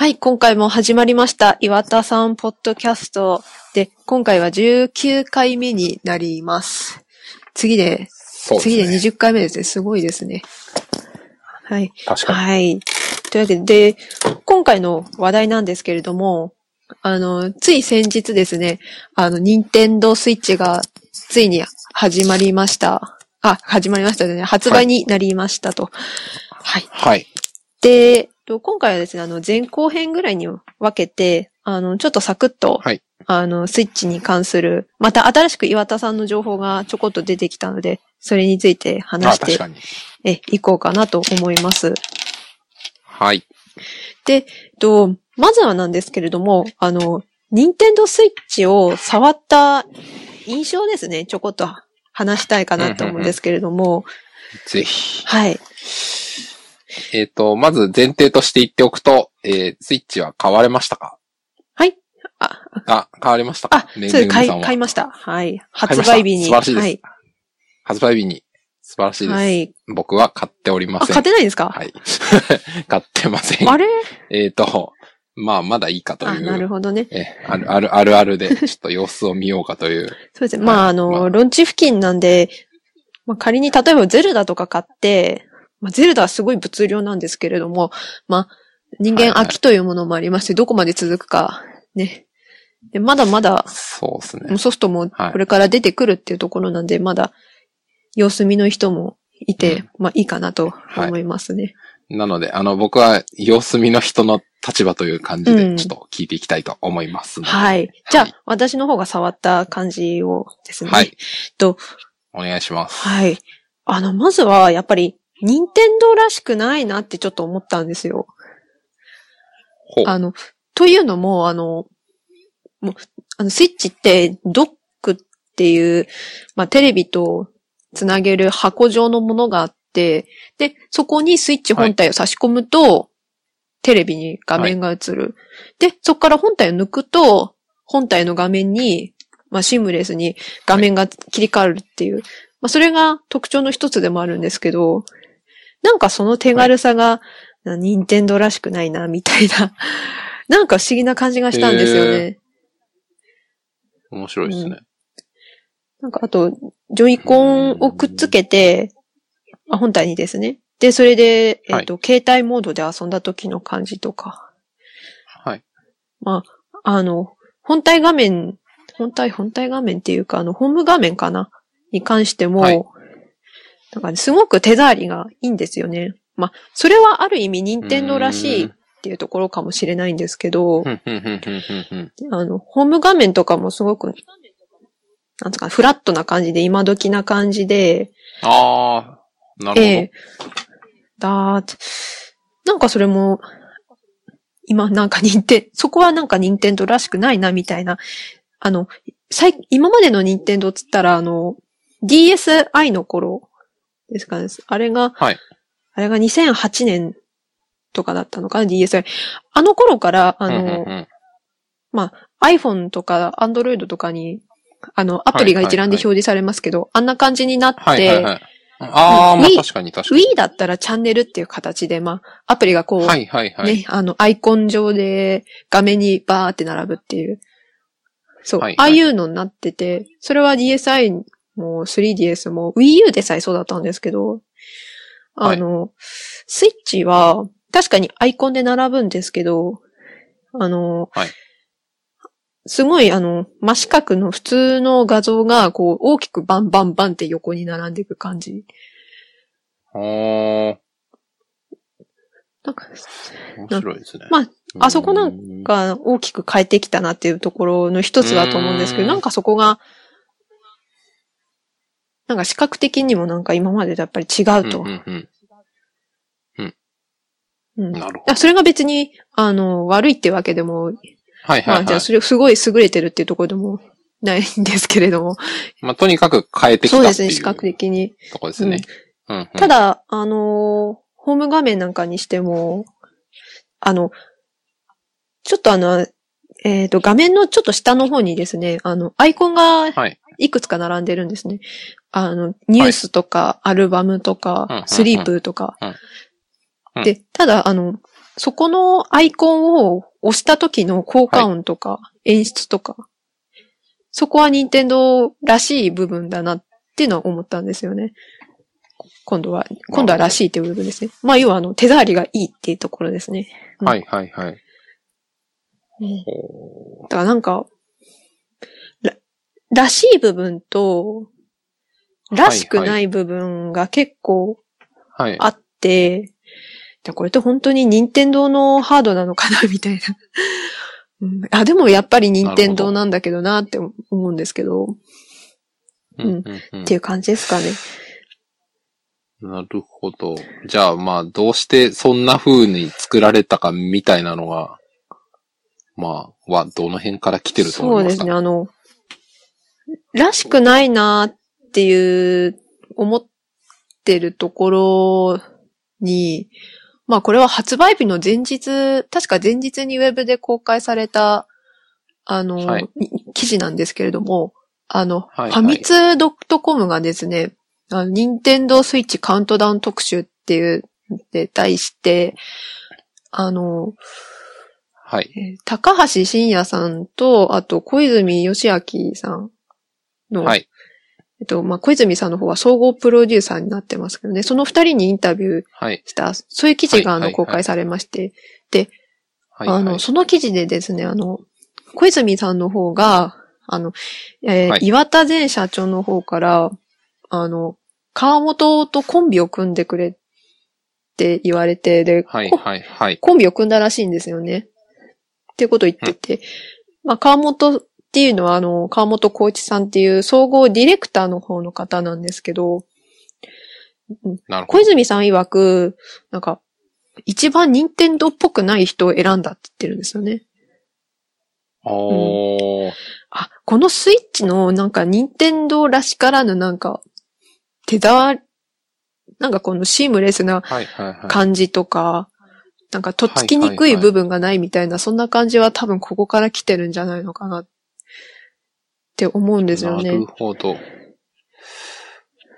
はい、今回も始まりました。岩田さんポッドキャストで、今回は19回目になります。次で、ですね。次で20回目ですね。すごいですね。はい。確かに。はい。というわけで、で今回の話題なんですけれども、あの、つい先日ですね、あの、ニンテンドースイッチがついに始まりました。あ、始まりましたね。発売になりましたと。はい。はい。で、と今回はですね、あの、前後編ぐらいに分けて、あの、ちょっとサクッと、はいあの、スイッチに関する、また新しく岩田さんの情報がちょこっと出てきたので、それについてあ、話して。えいこうかなと思います。はい。と、まずはなんですけれども、あの、ニンテンドースイッチを触った印象ですね、ちょこっと話したいかなと思うんですけれども、ぜひ。はい。えっ、と、まず前提として言っておくと、えー、スイッチは買われましたか？はい。あ、あ、買われましたか？あ、そう買い、買いました。はい。発売日に。素晴らしいです。はい。発売日に。素晴らしいです。はい。僕は買っておりまあ、せん。買ってないんですか？はい。買ってません。あれ？えっと、まあ、まだいいかとあ、いう。なるほどね。え、ある、ある、あるあるで、ちょっと様子を見ようかという。そうですね。まあ、あの、まあロンチ付近なんで、まあ、仮に例えばゼルダとか買って、まあ、ゼルダはすごい物量なんですけれども、まあ、人間はいはい飽きというものもありまして、どこまで続くか、ね。で、まだまだ、そうですねもう。ソフトもはいこれから出てくるっていうところなんで、まだ、様子見の人もいて、うんまあいいかなと思いますね。なので、あの、僕は様子見の人の立場という感じうんで、ちょっと聞いていきたいと思いますので、はい。じゃあ、はい私の方が触った感じをですね。はい。と、お願いします。はい。あの、まずは、やっぱり、任天堂らしくないなってちょっと思ったんですよ。ほう。あの、というのも、あの、もう、あの、スイッチって、ドックっていう、まあ、テレビとつなげる箱状のものがあって、で、そこにスイッチ本体を差し込むと、テレビに画面が映る。で、そこから本体を抜くと、本体の画面に、まあ、シームレスに画面が切り替わるっていう、まあ、それが特徴の一つでもあるんですけど、なんかその手軽さが、な任天堂らしくないな、みたいな、なんか不思議な感じがしたんですよね。面白いですね。なんかあと、ジョイコンをくっつけて、あ本体にですね。で、それで、えっ、と、携帯モードで遊んだ時の感じとか。はい。まあ、あの、本体画面、本体、本体画面っていうか、あの、ホーム画面かな？に関しても、はいなんかね、すごく手触りがいいんですよね。まあ、それはある意味、任天堂らしいっていうところかもしれないんですけど、あの、ホーム画面とかもすごく、なんつうか、フラットな感じで、今時な感じで、ああ、なるほど。ええだーって、なんかそれも、今なんか任天、そこはなんか任天堂らしくないな、みたいな。あの、最、今までの任天堂っつったら、あの、DSi の頃ですかね。あれが、はいあれが2008年とかだったのかな、DSi。あの頃から、あの、うんうんうんまあ、iPhone とか Android とかに、あの、アプリが一覧で表示されますけど、あんな感じになって、はいはいはい。ああ、まあ確かに確かに。Wii だったらチャンネルっていう形で、まあ、アプリがこう、はいはいはい。ね、あの、アイコン上で画面にバーって並ぶっていう。そう、はいはいああいうのになってて、それは DSi も 3DS も Wii U でさえそうだったんですけど、あの、スイッチは確かにアイコンで並ぶんですけど、あの、はい。すごいあの、真四角の普通の画像がこう大きくバンバンバンって横に並んでいく感じ。あ。ーなんか、面白いですね。まああそこなんんが大きく変えてきたなっていうところの一つだと思うんですけど、うん。なんかそこが、なんか視覚的にもなんか今までとやっぱり違うと。うんうんうんうんなるほあそれが別に、あの、悪いってわけでも、はいはいまあ、はい。じゃあそれすごい優れてるっていうところでもないんですけれども。まあとにかく変えてきたっていうそうですね、視覚的に。とこですね。うんうんただ、あの、ホーム画面なんかにしても、あの、ちょっとあの、えっ、と、画面のちょっと下の方にですね、あの、アイコンがはい。いくつか並んでるんですね。あの、ニュースとか、アルバムとか、うんうんうんスリープとか。で、ただ、あの、そこのアイコンを押した時の効果音とか演出とか、そこは任天堂らしい部分だなっていうのは思ったんですよね。今度は、今度はらしいっていう部分ですね。まあ、要はあの、手触りがいいっていうところですね。うんはいはいはい。うんほだからなんか、ら、らしい部分と、らしくない部分が結構うはい。あって、でこれって本当に任天堂のハードなのかなみたいな。うん、あ、でもやっぱり任天堂なんだけどなって思うんですけど、うんうんうんっていう感じですかね。なるほど。じゃあまあ、どうしてそんな風に作られたかみたいなのが、まあ、は、どの辺から来てると思いますか？そうですね、あの、らしくないなっていう、思ってるところに、まあこれは発売日の前日、確か前日にウェブで公開された、あの、はい記事なんですけれども、あの、はいはいファミツドットコムがですね、あの、任天堂スイッチカウントダウン特集っていう、で、題して、あの、はい。えー高橋真也さんと、あと小泉義明さんの、はい。えっと、まあ、小泉さんの方は総合プロデューサーになってますけどね、その二人にインタビューはい。した、そういう記事があのはいはいはい公開されまして、はい。あの、その記事でですね、あの、小泉さんの方が、あの、えーはい岩田前社長の方から、あの、川本とコンビを組んでくれって言われて、で、はい、こはい、はい。コンビを組んだらしいんですよね。っていうことを言ってて。まあ、川本っていうのは、あの、川本光一さんっていう総合ディレクターの方の方なんですけど、ど。小泉さん曰く、なんか、一番任天堂っぽくない人を選んだって言ってるんですよね。おー。あ、このスイッチのなんか任天堂らしからぬなんか、手触り、なんかこのシームレスなはい、はい、はい。感じとか、なんかとっつきにくい部分がないみたいな、そんな感じは多分ここから来てるんじゃないのかなって思うんですよねなる。ほど。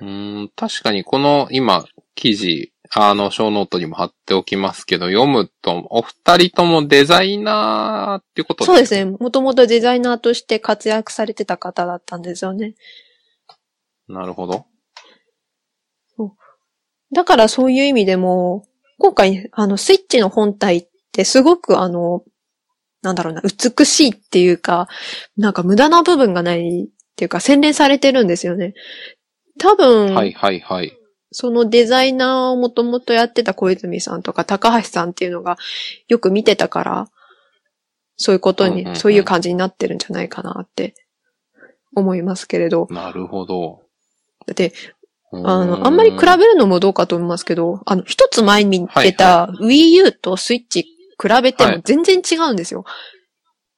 うーん、確かにこの今、記事、あの、ショーノートにも貼っておきますけど、読むと、お二人ともデザイナーってことそうですね。もともとデザイナーとして活躍されてた方だったんですよね。なるほど。だからそういう意味でも、今回、あの、スイッチの本体ってすごくあの、なんだろうな、美しいっていうか、なんか無駄な部分がないっていうか、洗練されてるんですよね。多分、はい、はい、はい。そのデザイナーをもともとやってた小泉さんとか高橋さんっていうのがよく見てたから、そういうことに、うんうんうんそういう感じになってるんじゃないかなって思いますけれど。なるほど。だって、ああの、あんまり比べるのもどうかと思いますけど、あの、一つ前に出た Wii U とスイッチ比べてもはい全然違うんですよ。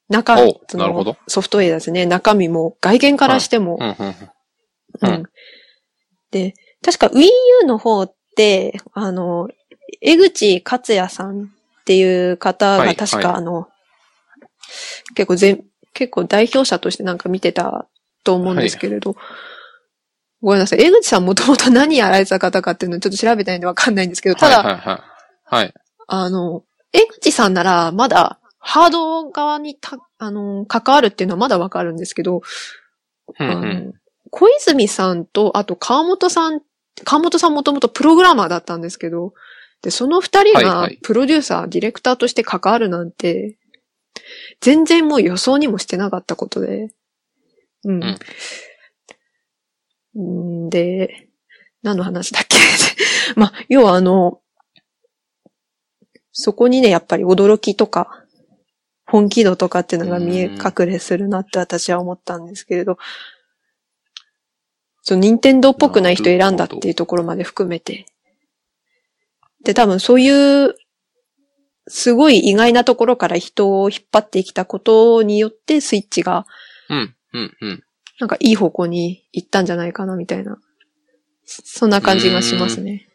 中おそなるほどのソフトウェアですね。中身も外見からしても。うん、うん。ううんん。で、確か Wii U の方って、あの、江口克也さんっていう方はいが確はいかあの、結構全、結構代表者としてなんか見てたと思うんですけれど、ごめんなさい。江口さんもともと何やられてた方かっていうのをちょっと調べたいんでわかんないんですけど、ただ、はい、はい、はい。はい。あの、江口さんならまだハード側にた、あの、関わるっていうのはまだわかるんですけど、うん、うあん。の小泉さんと、あと川本さん、川本さんもともとプログラマーだったんですけど、で、その二人がはいはいプロデューサー、ディレクターとして関わるなんて、全然もう予想にもしてなかったことで。うん。うん、で、何の話だっけ まあ、要はあの、そこにね、やっぱり驚きとか、本気度とかっていうのが見えうん隠れするなって私は思ったんですけれど、そう、任天堂っぽくない人選んだっていうところまで含めて。で、多分そういう、すごい意外なところから人を引っ張ってきたことによって、スイッチが、うん、うん、うん。なんかいい方向に行ったんじゃないかな、みたいな。そそんな感じがしますね。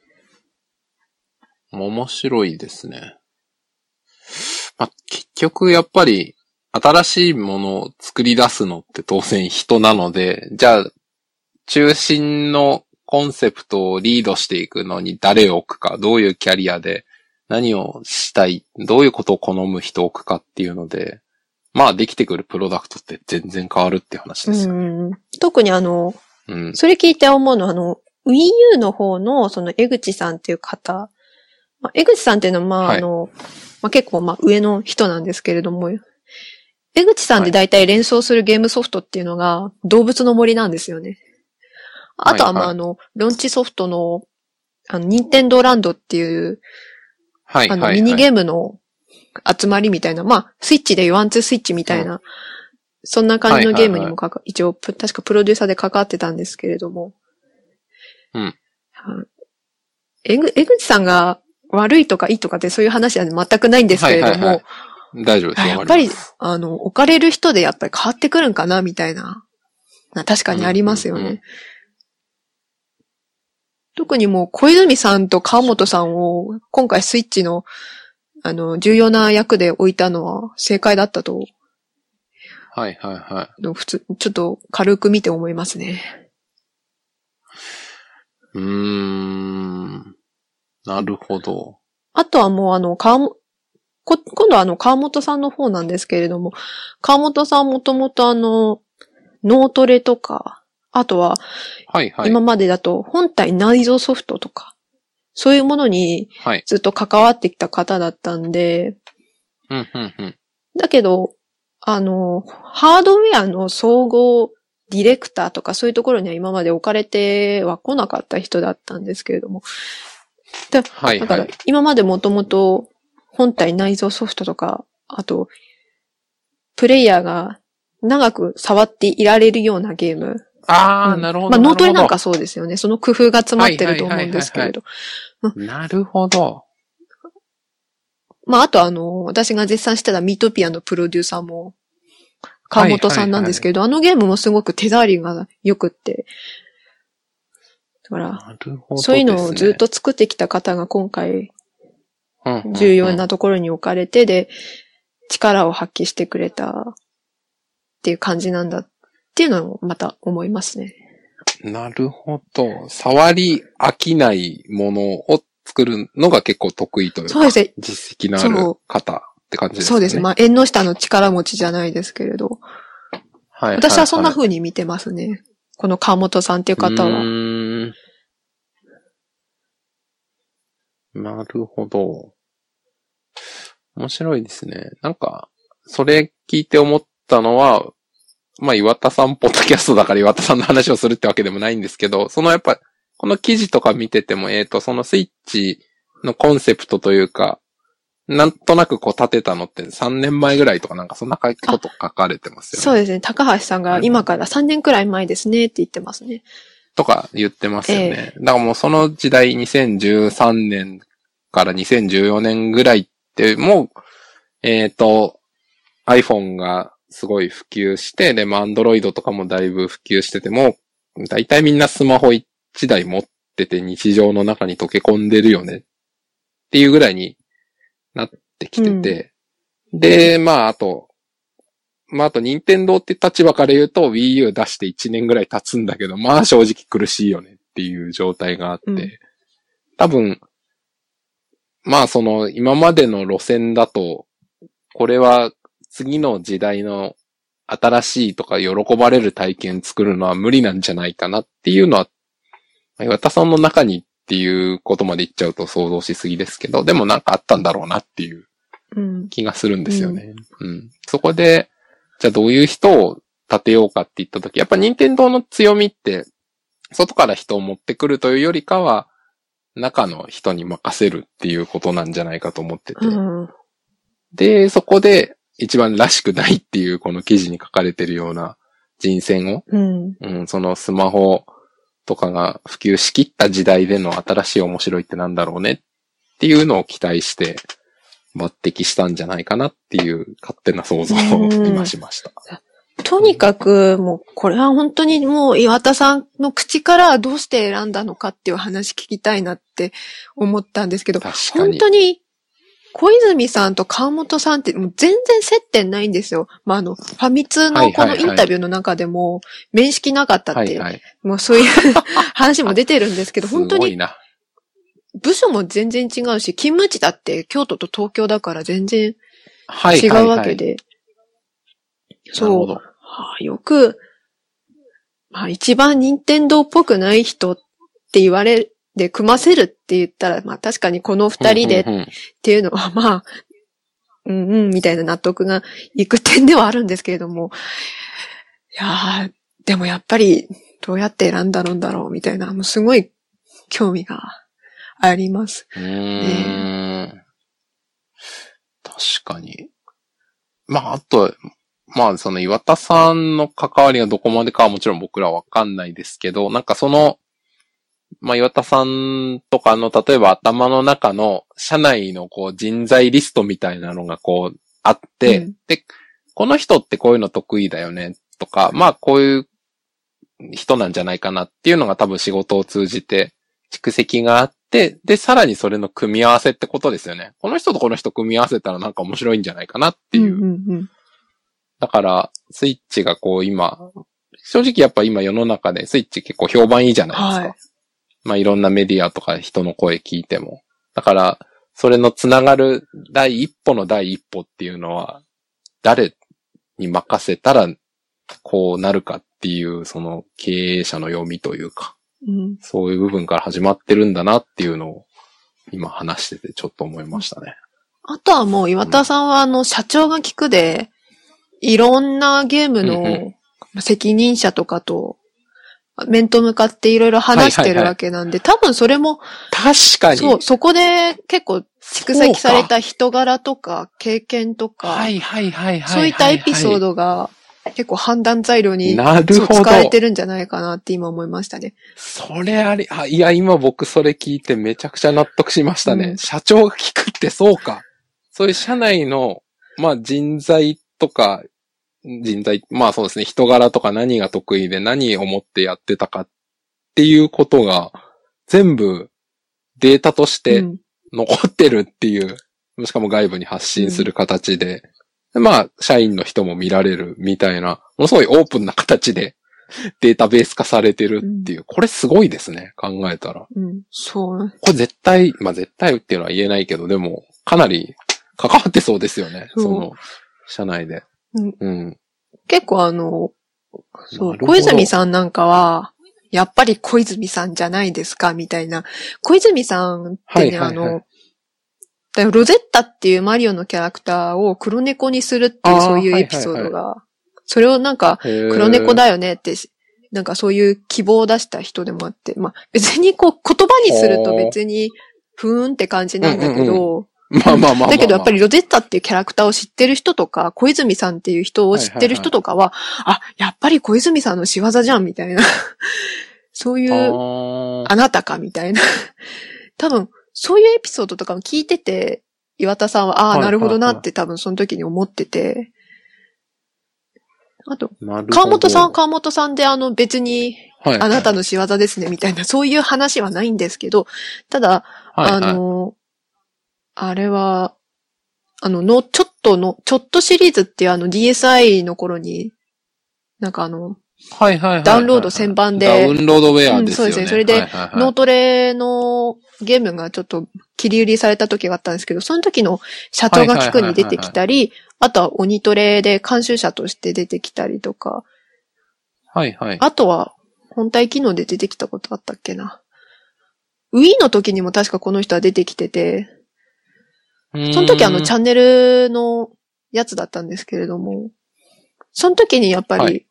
面白いですね。まあ、結局やっぱり新しいものを作り出すのって当然人なので、じゃあ中心のコンセプトをリードしていくのに誰を置くか、どういうキャリアで何をしたい、どういうことを好む人を置くかっていうので、まあできてくるプロダクトって全然変わるっていう話ですよ。うん特にあの、うん。それ聞いて思うのは、あの、Wii U の方の、その江口さんっていう方、まあ、江口さんっていうのは、まあ、はい。あの、まあ、結構、まあ、上の人なんですけれども、江口さんで大体連想するゲームソフトっていうのが、動物の森なんですよね。あとは、まあ、あの、ロンチソフトの、あの、ニンテンドーランドっていう、はい、あの、はい。ミニゲーームの集まりみたいな、まあ、スイッチでワンツースイッチみたいな、そんな感じのゲームにもかか、一応、ぷ確かプロデューサーで関わってたんですけれども。うん。江口さんが悪いとかいいとかってそういう話は全くないんですけれども、はいはいはい大丈夫ですやっぱりあの、置かれる人でやっぱり変わってくるんかな、みたいな。な確かにありますよね。うんうんうん特にもう小泉さんと川本さんを今回スイッチのあの、重要な役で置いたのは正解だったと、はいはいは普通、ちょっと軽く見て思いますね。い。うーん。なるほど。あとはもうあの、川も、こ、今度はあの、川本さんの方なんですけれども、川本さんもともとあの、脳トレとか、あとは、はいはい。今までだと本体内蔵ソフトとか、そういうものにはい。ずっと関わってきた方だったんで、うんうんうん。だけど、あの、ハードウェアの総合ディレクターとかそういうところには今まで置かれては来なかった人だったんですけれども。だはいだからはい。今までもともと本体内蔵ソフトとか、あと、プレイヤーが長く触っていられるようなゲーム。ああ、うんなるほど。まあ脳トレなんるかそうですよね。その工夫が詰まってると思うんですけれど。なるほど。まああとあの、私が絶賛してたミートピアのプロデューサーも、川本さんなんですけれど、あのゲームもすごく手触りが良くって。だから、そういうのをずっ、と作ってきた方が今回重要なところに置かれてで、力を発揮してくれたっていう感じなんだっていうのをまた思いますね。なるほど。触り飽きないものを作るのが結構得意というか、そうですね。実績のある方って感じですね。そうですね。まあ、縁の下の力持ちじゃないですけれど、はい私はそんな風風に見てますね。この川本さんっていう方は。なるほど。面白いですね。なんか、それ聞いて思ったのは、まあ、岩田さんポッドキャストだから岩田さんの話をするってわけでもないんですけど、そのやっぱ、この記事とか見てても、えっ、と、そのスイッチのコンセプトというか、なんとなくこう立てたのって3年前ぐらいとかなんかそんなこと書かれてますよね。そうですね。高橋さんが今から3年くらい前ですねって言ってますね。とか言ってますよね。だからもうその時代2013年から2014年ぐらいってもう、えっ、と、iPhone がすごい普及して、でも Android とかもだいぶ普及してても、だいたいみんなスマホ1台持ってて日常の中に溶け込んでるよね。っていうぐらいになってきてて、で、まああと、まあ、あと、任天堂って立場から言うと、Wii U 出して1年ぐらい経つんだけど、まあ、正直苦しいよねっていう状態があって、うん多分、まあ、その、今までの路線だと、これは次の時代の新しいとか喜ばれる体験作るのは無理なんじゃないかなっていうのは、岩田さんの中にっていうことまで言っちゃうと想像しすぎですけど、でもなんかあったんだろうなっていううん。気がするんですよね。うん。そこで、じゃあどういう人を立てようかって言ったとき、やっぱ任天堂の強みって、外から人を持ってくるというよりかは、中の人に任せるっていうことなんじゃないかと思ってて。うん。で、そこで一番らしくないっていうこの記事に書かれてるような人選を、うん。うん、そのスマホとかが普及しきった時代での新しい面白いってなんだろうねっていうのを期待して抜擢したんじゃないかなっていう勝手な想像を今しました。とにかく、もう、これは本当にもう岩田さんの口からどうして選んだのかっていう話聞きたいなって思ったんですけど。本当に、小泉さんと川本さんってもう全然接点ないんですよ。まあ、あの、ファミ通のこのインタビューの中でも、面識なかったって、はいはい。もうそういう 話も出てるんですけど、す本当にごいな。部署も全然違うし、勤務地だって京都と東京だから全然はい。違うわけで。で。そう。なるほど。はあよく、まあ一番任天堂っぽくない人って言われ、で組ませるって言ったら、まあ確かにこの二人でっていうのは、まあ、うんうん、みたいな納得がいく点ではあるんですけれども、いやー、でもやっぱり、どうやって選んだのんだろう、みたいな、もうすごい興味があります。うーん。確かに。まあ、あと、まあ、その岩田さんの関わりがどこまでかはもちろん僕らわかんないですけど、なんかその、まあ、岩田さんとかの、例えば頭の中の社内のこう人材リストみたいなのがこうあって、うんで、この人ってこういうの得意だよねとか、まあ、こういう人なんじゃないかなっていうのが多分仕事を通じて蓄積があって、で、さらにそれの組み合わせってことですよね。この人とこの人組み合わせたらなんか面白いんじゃないかなっていう。うんうんうん。だから、スイッチがこう今、正直やっぱ今世の中でスイッチ結構評判いいじゃないですか。はいまあいろんなメディアとか人の声聞いても。だから、それのつながる第一歩の第一歩っていうのは、誰に任せたらこうなるかっていう、その経営者の読みというか、うんそういう部分から始まってるんだなっていうのを今話しててちょっと思いましたね。あとはもう岩田さんはあの、社長が聞くで、いろんなゲームの責任者とかと、面と向かっていろいろ話してるわけなんで、多分それも、確かに。そう、そこで結構蓄積された人柄とか経験とか、はいはいはいはいはい。そういったエピソードが結構判断材料になるほど。そう使えてるんじゃないかなって今思いましたね。それあり、あ、いや、今僕それ聞いてめちゃくちゃ納得しましたね。うん社長が聞くってそうか。そういう社内の、まあ人材とか、人材、まあそうですね、人柄とか何が得意で何を持ってやってたかっていうことが、全部データとしてうん残ってるっていう、しかも外部に発信する形で、でまあ、社員の人も見られるみたいな、ものすごいオープンな形で データベース化されてるっていう、これすごいですね、考えたら。うん、そう。これ絶対、まあ絶対っていうのは言えないけど、でも、かなり関わってそうですよね、その、社内で。うんうん。結構あの、そう、小泉さんなんかは、やっぱり小泉さんじゃないですか、みたいな。小泉さんってね、はいはいはいあの、だロゼッタっていうマリオのキャラクターを黒猫にするっていうそういうエピソードが、それをなんか、黒黒猫だよねって、なんかそういう希望を出した人でもあって、まあ別にこう言葉にすると別にふーんって感じなんだけど、まあまあまあまあまあ。だけどやっぱりロゼッタっていうキャラクターを知ってる人とか、小泉さんっていう人を知ってる人とかは、あ、やっぱり小泉さんの仕業じゃんみたいな。そういう、あなたかみたいな。多分、そういうエピソードとかも聞いてて、岩田さんは、ああ、なるほどなって多分その時に思ってて。あと、川本さんは川本さんであの別に、はいあなたの仕業ですねみたいな、そういう話はないんですけど、ただ、はいはいあの、あれは、あの、の、ちょっとの、ちょっとシリーズっていうあの DSI の頃に、なんかあの、はいはいはいはい。ダウンロード旋盤でダウンロードウェアですよね。うんそうですねそれではいはいはい脳トレのゲームがちょっと切り売りされた時があったんですけど、その時の社長が聞くに出てきたり、あとは鬼トレで監修者として出てきたりとか、はいはい。あとは本体機能で出てきたことあったっけな。Wii の時にも確かこの人は出てきてて、その時あのチゃャンネルのやつだったんですけれども、その時にやっぱり、はい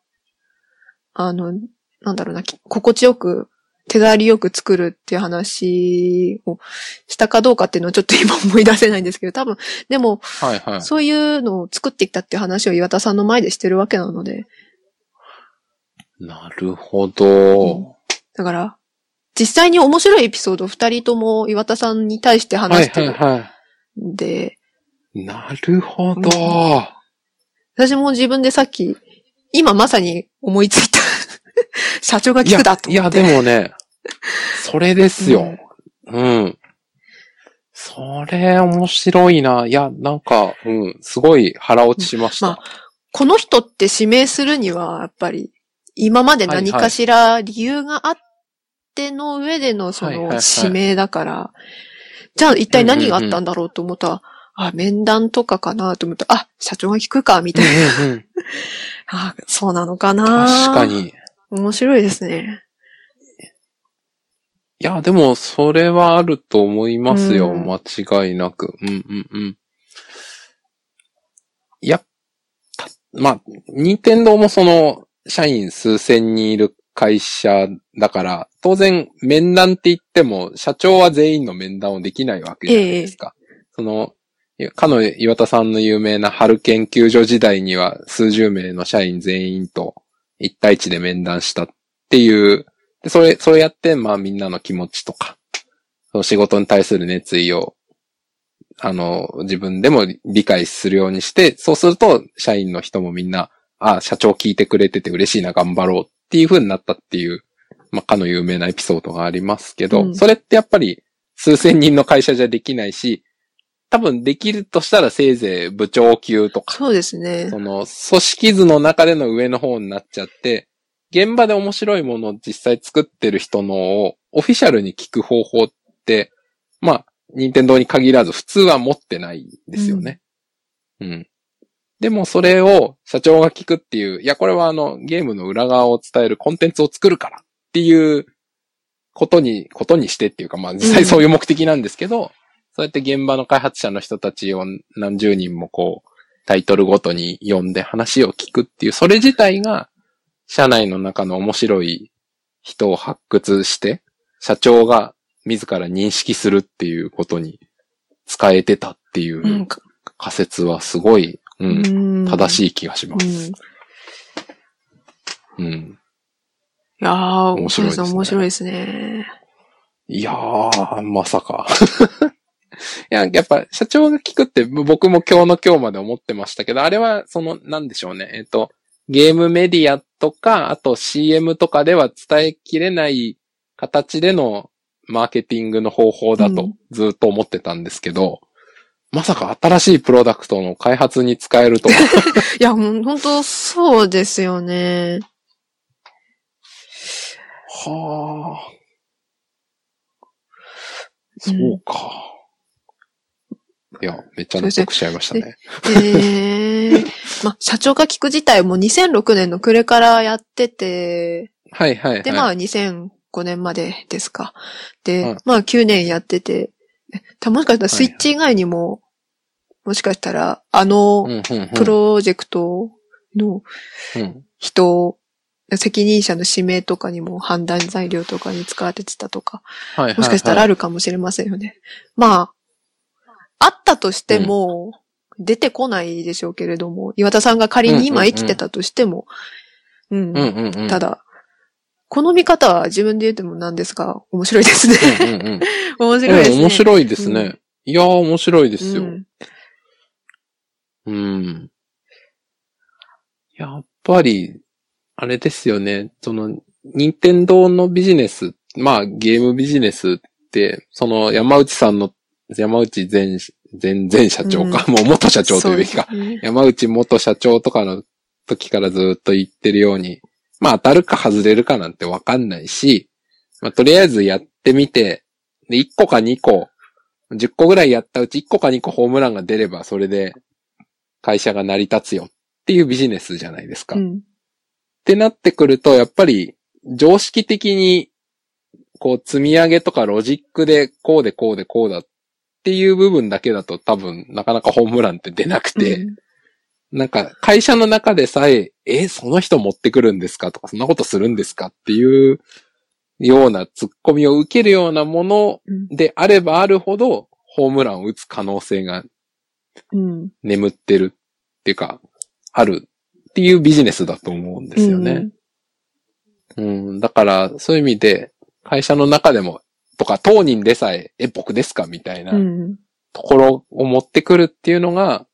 あの、なんだろうな、き心地よく、手触りよく作るっていう話をしたかどうかっていうのはちょっと今思い出せないんですけど、多分、でも、はいはい。そういうのを作ってきたっていう話を岩田さんの前でしてるわけなので、なるほど。だから、実際に面白いエピソードを二人とも岩田さんに対してはい話してるはいはんで、い。なるほど。私も自分でさっき、今まさに思いついた。社長が聞くだといや。でもね、それですよ。うん。それ面白いな。いや、なんか、うん、すごい腹落ちしました。まこの人って指名するには、やっぱり、今まで何かしら理由があっての上でのその指名だから、じゃあ一体何があったんだろうと思ったら、あ、面談とかかなと思ったら、あ、社長が聞くか、みたいな。うんうん あ、そうなのかな確か。に。面白いですね。いや、でも、それはあると思いますよ。うん間違いなく。うんうんうん。いや、たまあ、任天堂もその、社員数千人いる会社だから、当然、面談って言っても、社長は全員の面談をできないわけじゃないですか。その、かの岩田さんの有名な春研究所時代には、数十名の社員全員と一対一で面談したっていうで、それ、それやって、まあみんなの気持ちとか、その仕事に対する熱意を、あの、自分でも理解するようにして、そうすると、社員の人もみんな、あ社長聞いてくれてて嬉しいな、頑張ろうっていう風になったっていう、まあ、かの有名なエピソードがありますけど、うん。それってやっぱり、数千人の会社じゃできないし、多分できるとしたらせいぜい部長級とか、そうですね。そ。の、組織図の中での上の方になっちゃって、現場で面白いものを実際作ってる人のをオフィシャルに聞く方法って、まあ、任天堂に限らず普通は持ってないんですよね。うん。でもそれを社長が聞くっていう、いや、これはあの、ゲームの裏側を伝えるコンテンツを作るからっていうことに、ことにしてっていうか、まあ実際そういう目的なんですけど、そうやって現場の開発者の人たちを何十人もこう、タイトルごとに読んで話を聞くっていう、それ自体が、社内の中の面白い人を発掘して、社長が自ら認識するっていうことに使えてたっていう仮説はすごい、うん、うん正しい気がしまうん。す。いうん。やー、面白いですね面白いですね。いやー、まさか。いや、やっぱ社長が聞くって僕も今日の今日まで思ってましたけど、あれはその、なんでしょうね。えっと、ゲームメディアとか、あと CM とかでは伝えきれない形でのマーケティングの方法だとうんずっと思ってたんですけど、まさか新しいプロダクトの開発に使えるとは。いや、ほん本当そうですよね。はあ。そうか。いや、めっちゃ納得しちゃいましたね。ええ まあ、社長が聞く自体も2006年の暮れからやってて、はいはいはい。で、まあ2005年までですか。で、うん。まあ9年やってて、えたもしかしたらスイッチ以外にも、もしかしたら、あのプロジェクトのうん。人、責任者の指名とかにも判断材料とかに使われてたとか、はいはいはい。もしかしたらあるかもしれませんよね。まあ、あったとしても、出てこないでしょうけれども、岩田さんが仮に今生きてたとしても、うんうんうんうん。ただ、この見方は自分で言ってもなんですが、面白いですね。うんうんうん。面白いですね。うん面白いですね。うんいやー、面白いですよ。うんうん。やっぱり、あれですよね。その、任天堂のビジネス、まあゲームビジネスって、その山内さんの、山内前、前、前社長か、もう元社長というべきか。ね山内元社長とかの時からずっと言ってるように、まあ当たるか外れるかなんてわかんないし、まあとりあえずやってみて、で、1個か2個、10個ぐらいやったうち1個か2個ホームランが出ればそれで会社が成り立つよっていうビジネスじゃないですか。っうん。てなってくると、やっぱり常識的にこう積み上げとかロジックでこうでこうでこうだっていう部分だけだと多分なかなかホームランって出なくて、うん。なんか、会社の中でさえ、え、その人持ってくるんですか？とか、そんなことするんですか？っていうような突っ込みを受けるようなものうん。であればあるほど、ホームランを打つ可能性がうん。眠ってるっていうか、あるっていうビジネスだと思うんですよね。うん、だから、そういう意味で、会社の中でも、とか、当人でさえ、え、僕ですか？みたいなうん。ところを持ってくるっていうのが、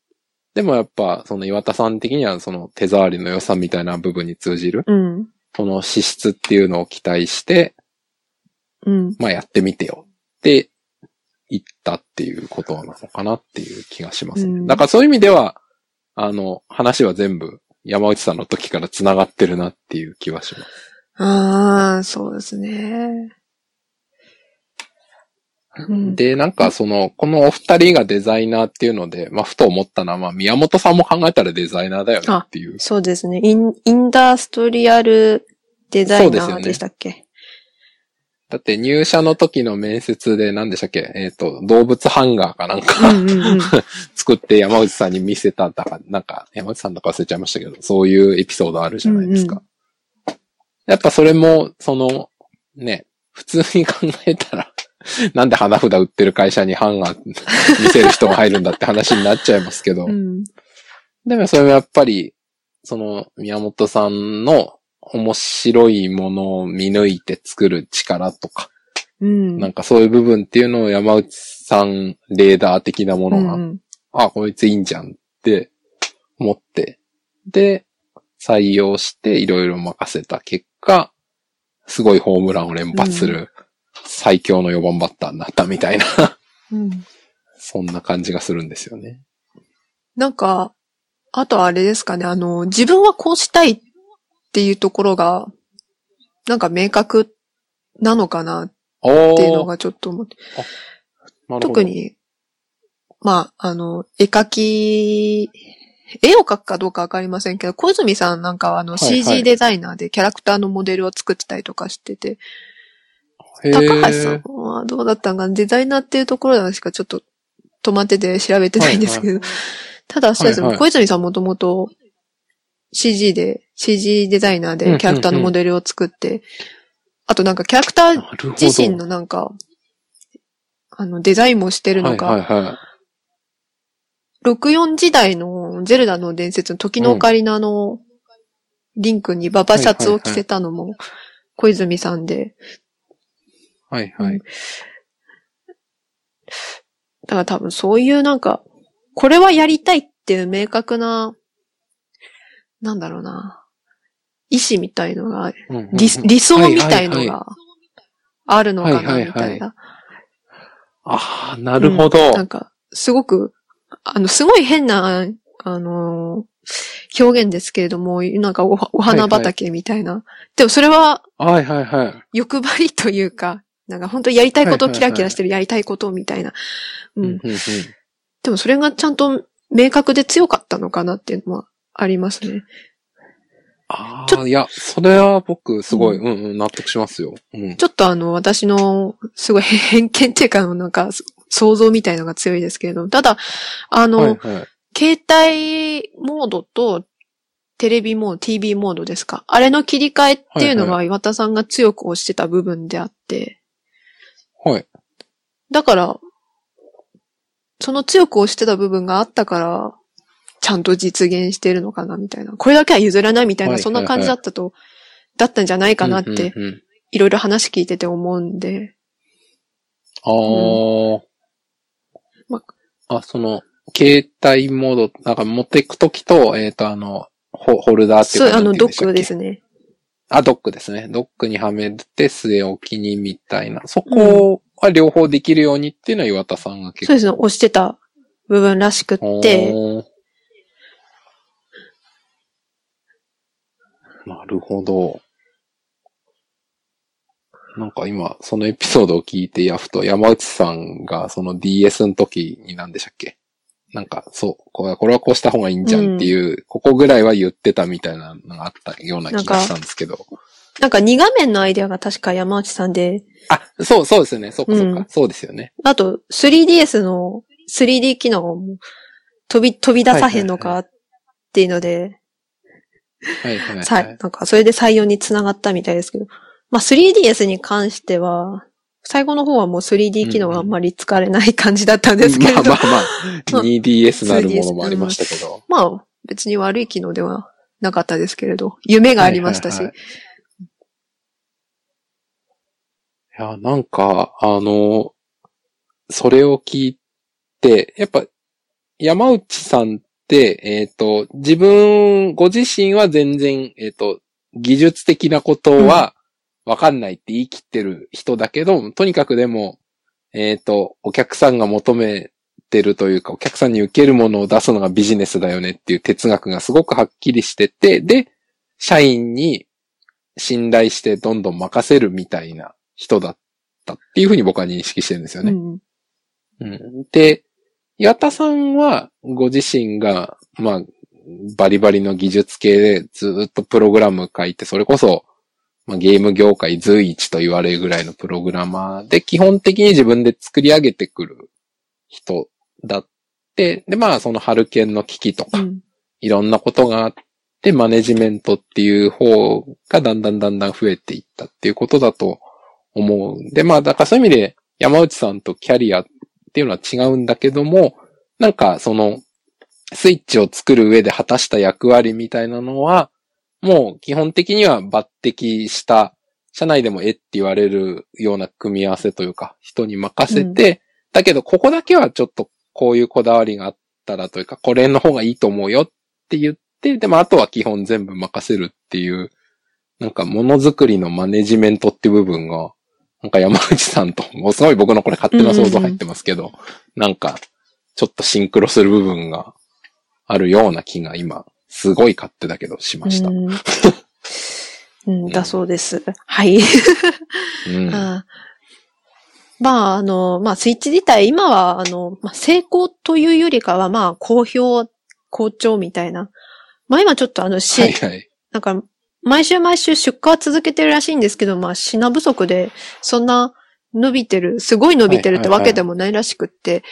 でもやっぱ、その岩田さん的にはその手触りの良さみたいな部分に通じる、うん。その資質っていうのを期待して、うん。まあやってみてよって言ったっていうことなのかなっていう気がしますね。うんだからそういう意味では、あの、話は全部山内さんの時から繋がってるなっていう気はします。ああ、そうですね。うんで、なんかその、このお二人がデザイナーっていうので、まあ、ふと思ったのは、まあ、宮本さんも考えたらデザイナーだよねっていう。そうですね。イン、インダストリアルデザイナーでしたっけ？だって入社の時の面接で何でしたっけ？えっ、と、動物ハンガーかなんか、うんうんうん。作って山内さんに見せたんだか、なんか、山内さんだか忘れちゃいましたけど、そういうエピソードあるじゃないですか。やっぱそれも、その、ね、普通に考えたら、なんで花札売ってる会社にハンガー見せる人が入るんだって話になっちゃいますけど、うん。でもそれもやっぱり、その宮本さんの面白いものを見抜いて作る力とか、うん。なんかそういう部分っていうのを山内さんレーダー的なものが、うんうん。あ、こいついいんじゃんって思って、で、採用していろいろ任せた結果、すごいホームランを連発する最強の4番バッターになったみたいな、うん。そんな感じがするんですよね。なんか、あとあれですかね、あの、自分はこうしたいっていうところが、なんか明確なのかなっていうのがちょっと思って。特、に、まあ、あの、絵描き、絵を描くかどうかわかりませんけど、小泉さんなんかはあの CG デザイナーでキャラクターのモデルを作ってたりとかしてて、高橋さんはどうだったんかなデザイナーっていうところでしかちょっと止まってて調べてないんですけど、ただ、そうですね、はいはい。小泉さんもともと CG で、CG デザイナーでキャラクターのモデルを作って、あとなんかキャラクター。自身のなんか、あの、デザインもしてるのが、はいはいはい。64時代のゼルダの伝説の時のオカリナのリンクにババシャツを着せたのも小泉さんで、はいはい。だから多分そういうなんか、これはやりたいっていう明確な、なんだろうな、意志みたいのが、うんうんうん理理想みたいのはいはいはいがあるのかな、はいはいはいみたいな。ああ、なるほど。うんなんか、すごく、あの、すごい変な、あのー、表現ですけれども、なんかおお花畑みたいな。でもそれははいはいはい。欲張りというか、なんか本当やりたいことをキラキラしてるやりたいことみたいな。ううんでもそれがちゃんと明確で強かったのかなっていうのはありますね。ちああ、いや、それは僕、すごい、うんうん、納得しますよ。うん。ちょっとあの、私の、すごい偏見っていうか、なんか、想像みたいのが強いですけれど、ただ、あの、はいはい。携帯モードとテレビモード、TV モードですかあれの切り替えっていうのが岩田さんが強く推してた部分であって、はい。だから、その強く推してた部分があったから、ちゃんと実現してるのかなみたいな。これだけは譲らないみたいな、はいそんな感じだったと、だったんじゃないかなって、うんうんうんいろいろ話聞いてて思うんで。あーまあ、その、携帯モード、なんか持っていくときと、えっ、と、あの、ホホルダーっていうそう、かあの、ドックですね。あ、ドックですね。ドックにはめて据え置きにみたいな。そこは両方できるようにっていうのは岩田さんが結構。そうですね、押してた部分らしくって、なるほど。なんか今、そのエピソードを聞いて、やふと山内さんがその DS の時に何でしたっけ？なんか、そう、これはこうした方がいいんじゃんっていう、ここぐらいは言ってたみたいなのがあったような気がしたんですけど。なんか2画面のアイデアが確か山内さんで、あ、そう、そうですよね。そっかそっか。うんそうですよね。あと 3DS の 3D 機能も飛び、飛び出さへんのかっていうので、はいはい、はい。さなんかそれで採用につながったみたいですけど、まあ 3DS に関しては、最後の方はもう 3D 機能があんまり使われない感じだったんですけれど、まあまあまあ、まあ 2DS なるものもありましたけど。まあ別に悪い機能ではなかったですけれど、夢がありましたし、はいはいはい。いや、なんか、あの、それを聞いて、やっぱ、山内さんって、えっ、と、自分、ご自身は全然、えっ、と、技術的なことはわかんないって言い切ってる人だけど、とにかくでも、えっ、と、お客さんが求めてるというか、お客さんに受けるものを出すのがビジネスだよねっていう哲学がすごくはっきりしてて、で、社員に信頼してどんどん任せるみたいな人だっったっていうふうに僕は認識してるんですよね。うん。うん、で、岩田さんはご自身が、まあ、バリバリの技術系でずっとプログラム書いて、それこそ、まあ、ゲーム業界随一と言われるぐらいのプログラマー。で、基本的に自分で作り上げてくる人だって、で、まあ、そのハルケンの機器とか、うん。いろんなことがあって、マネジメントっていう方がだんだんだんだん増えていったっていうことだと思うん。で、まあ、だからそういう意味で山内さんとキャリアっていうのは違うんだけども、なんかその、スイッチを作る上で果たした役割みたいなのは、もう基本的には抜擢した、社内でもえって言われるような組み合わせというか、人に任せて、だけどここだけはちょっとこういうこだわりがあったらというか、これの方がいいと思うよって言って、でもあとは基本全部任せるっていう、なんかものづくりのマネジメントって部分が、なんか山内さんと、もうすごい僕のこれ勝手な想像入ってますけど、なんか、ちょっとシンクロする部分があるような気が今、すごい勝手だけどしました。うんうん、だそうです。はい。うん。まあ、あの、まあ、スイッチ自体、今は、あの、まあ、成功というよりかは、まあ、好評、好調みたいな。まあ、今ちょっとあの、し、はいはい。なんか、毎週毎週出荷は続けてるらしいんですけど、まあ、品不足で、そんな伸びてる、すごい伸びてるってわけでもないらしくって、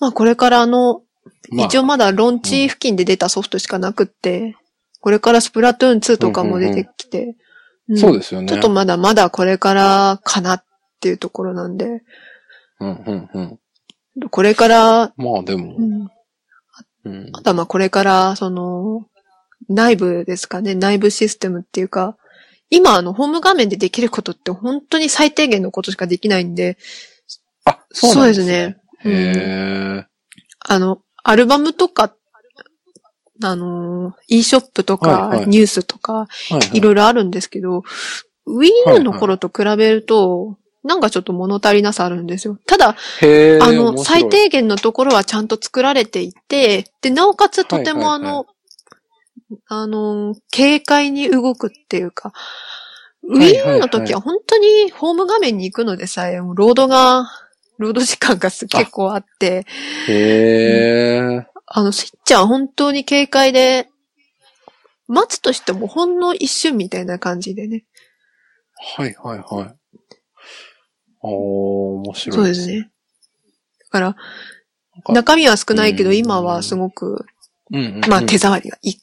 まあ、これからあの、まあ。一応まだローンチ付近で出たソフトしかなくって、これからスプラトゥーン2とかも出てきて、ん。そうですよね。ちょっとまだまだこれからかなっていうところなんで、うんうんうん。これから、まあでも。う、ん、うん。あとはまあこれから、その、内部ですかね、内部システムっていうか、今あの、ホーム画面でできることって本当に最低限のことしかできないんで、あ、そうですね。そうですね。へえ。あの、アルバムとか、あの、e ショップとか、はいはいニュースとか、はいろいろあるんですけど、Wii U の頃と比べると、なんかちょっと物足りなさあるんですよ。ただ。あの、最低限のところはちゃんと作られていて、で、なおかつとてもあの、あの、軽快に動くっていうか、Wii U の時は本当にホーム画面に行くのでさえ、ロードが、ロード時間がす結構あって。あの、スイッチは本当に軽快で、待つとしてもほんの一瞬みたいな感じでね。はいはいはい。おー、面白い。そうです。ね。だから、中身は少ないけど、うん今はすごく、うんうんうん。まあ手触りがいいっ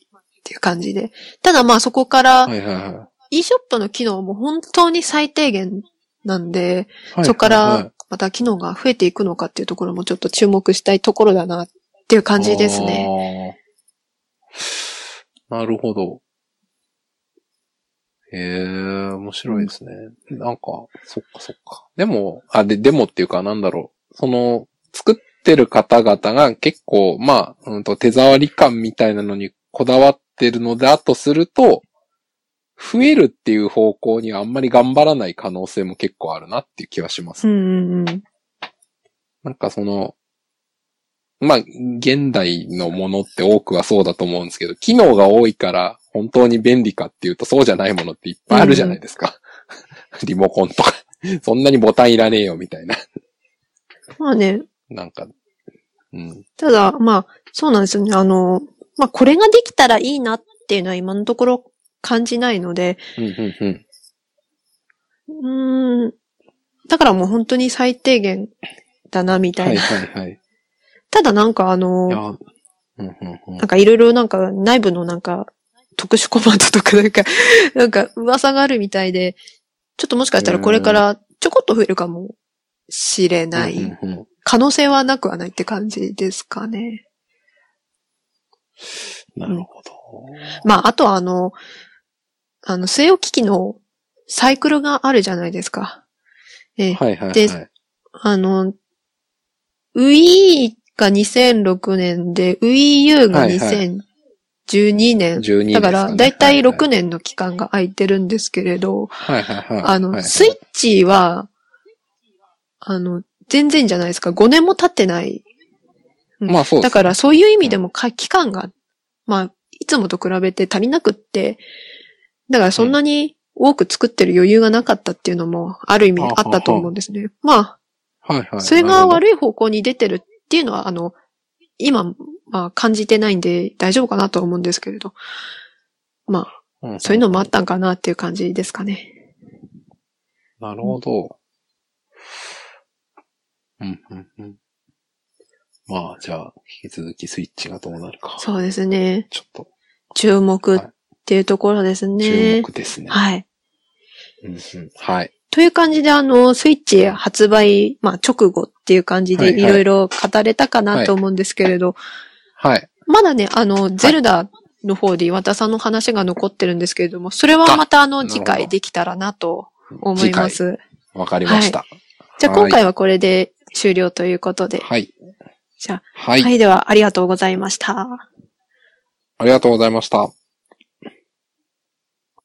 ていう感じで。ただまあそこからはいはいはい。e ショップの機能も本当に最低限なんで、はいそこからまた機能が増えていくのかっていうところもちょっと注目したいところだなっていう感じですね。ね。なるほど。へえ、面白いですね。なんか、そっかそっか。でも、あ、で、でもっていうかなんだろう。その、作ってる方々が結構、まあ、うんと、手触り感みたいなのにこだわってるのだとすると、増えるっていう方向にはあんまり頑張らない可能性も結構あるなっていう気はします。うんうんうん。なんかその、まあ、現代のものって多くはそうだと思うんですけど、機能が多いから本当に便利かっていうとそうじゃないものっていっぱいあるじゃないですか。リモコンとか。そんなにボタンいらねえよみたいな。まあね、なんか、うん。ただ、まあ、そうなんですよね。あの、まあ、これができたらいいなっていうのは今のところ感じないので、うん、うん、うん。うーん、だからもう本当に最低限だな、みたはいいな。はいはい。ただなんかあいの、や、うん、うん、うんなん。かいろいろなんか内部のなんか特殊コマンドとかなんか、なんか噂があるみたいで、ちょっともしかしたらこれからちょこっと増えるかもしれない。うんうんうん可能性はなくはないって感じですかね。なるほど。まあ、あとはあの、あの、据え置き機のサイクルがあるじゃないですか。ええはいはいはい。であの、Wii が2006年で、Wii U がはいは2012年。12ですだか、からだいたい6年。年の期間が空いてるんですけれど、はいはいはい。あの、はいはいスイッチは、あの、全然じゃないですか。5年も経ってない。うんまあそうだからそういう意味でもか期間が、まあ、いつもと比べて足りなくって、だからそんなに多く作ってる余裕がなかったっていうのも、ある意味あったと思うんですね。まはいはい。あ、それがい。悪い方向に出てるっていうのは、あの、今、まあ感じてないんで大丈夫かなとは思うんですけれど。まあ、うんそういうのもあったんかなっていう感じですかね。なるほど。うん、うん、うん。まあ、じゃあ、引き続きスイッチがどうなるか。そうですね。ちょっと、注目っていうところです注ね。目ですね。はい。うんうん、はい。という感じで、あの、スイッチ発売、まあ、直後っていう感じではいはいいろいろ語れたかなと思うんですけれど、はい。まだね、あの、ゼルダの方で岩田さんの話が残ってるんですけれども、それはまたあの、次回できたらなと思います。わかりました。じゃあ今回はこれで終了ということで。はい。じゃあ、はい。はい、ではありがとうございました。ありがとうございました。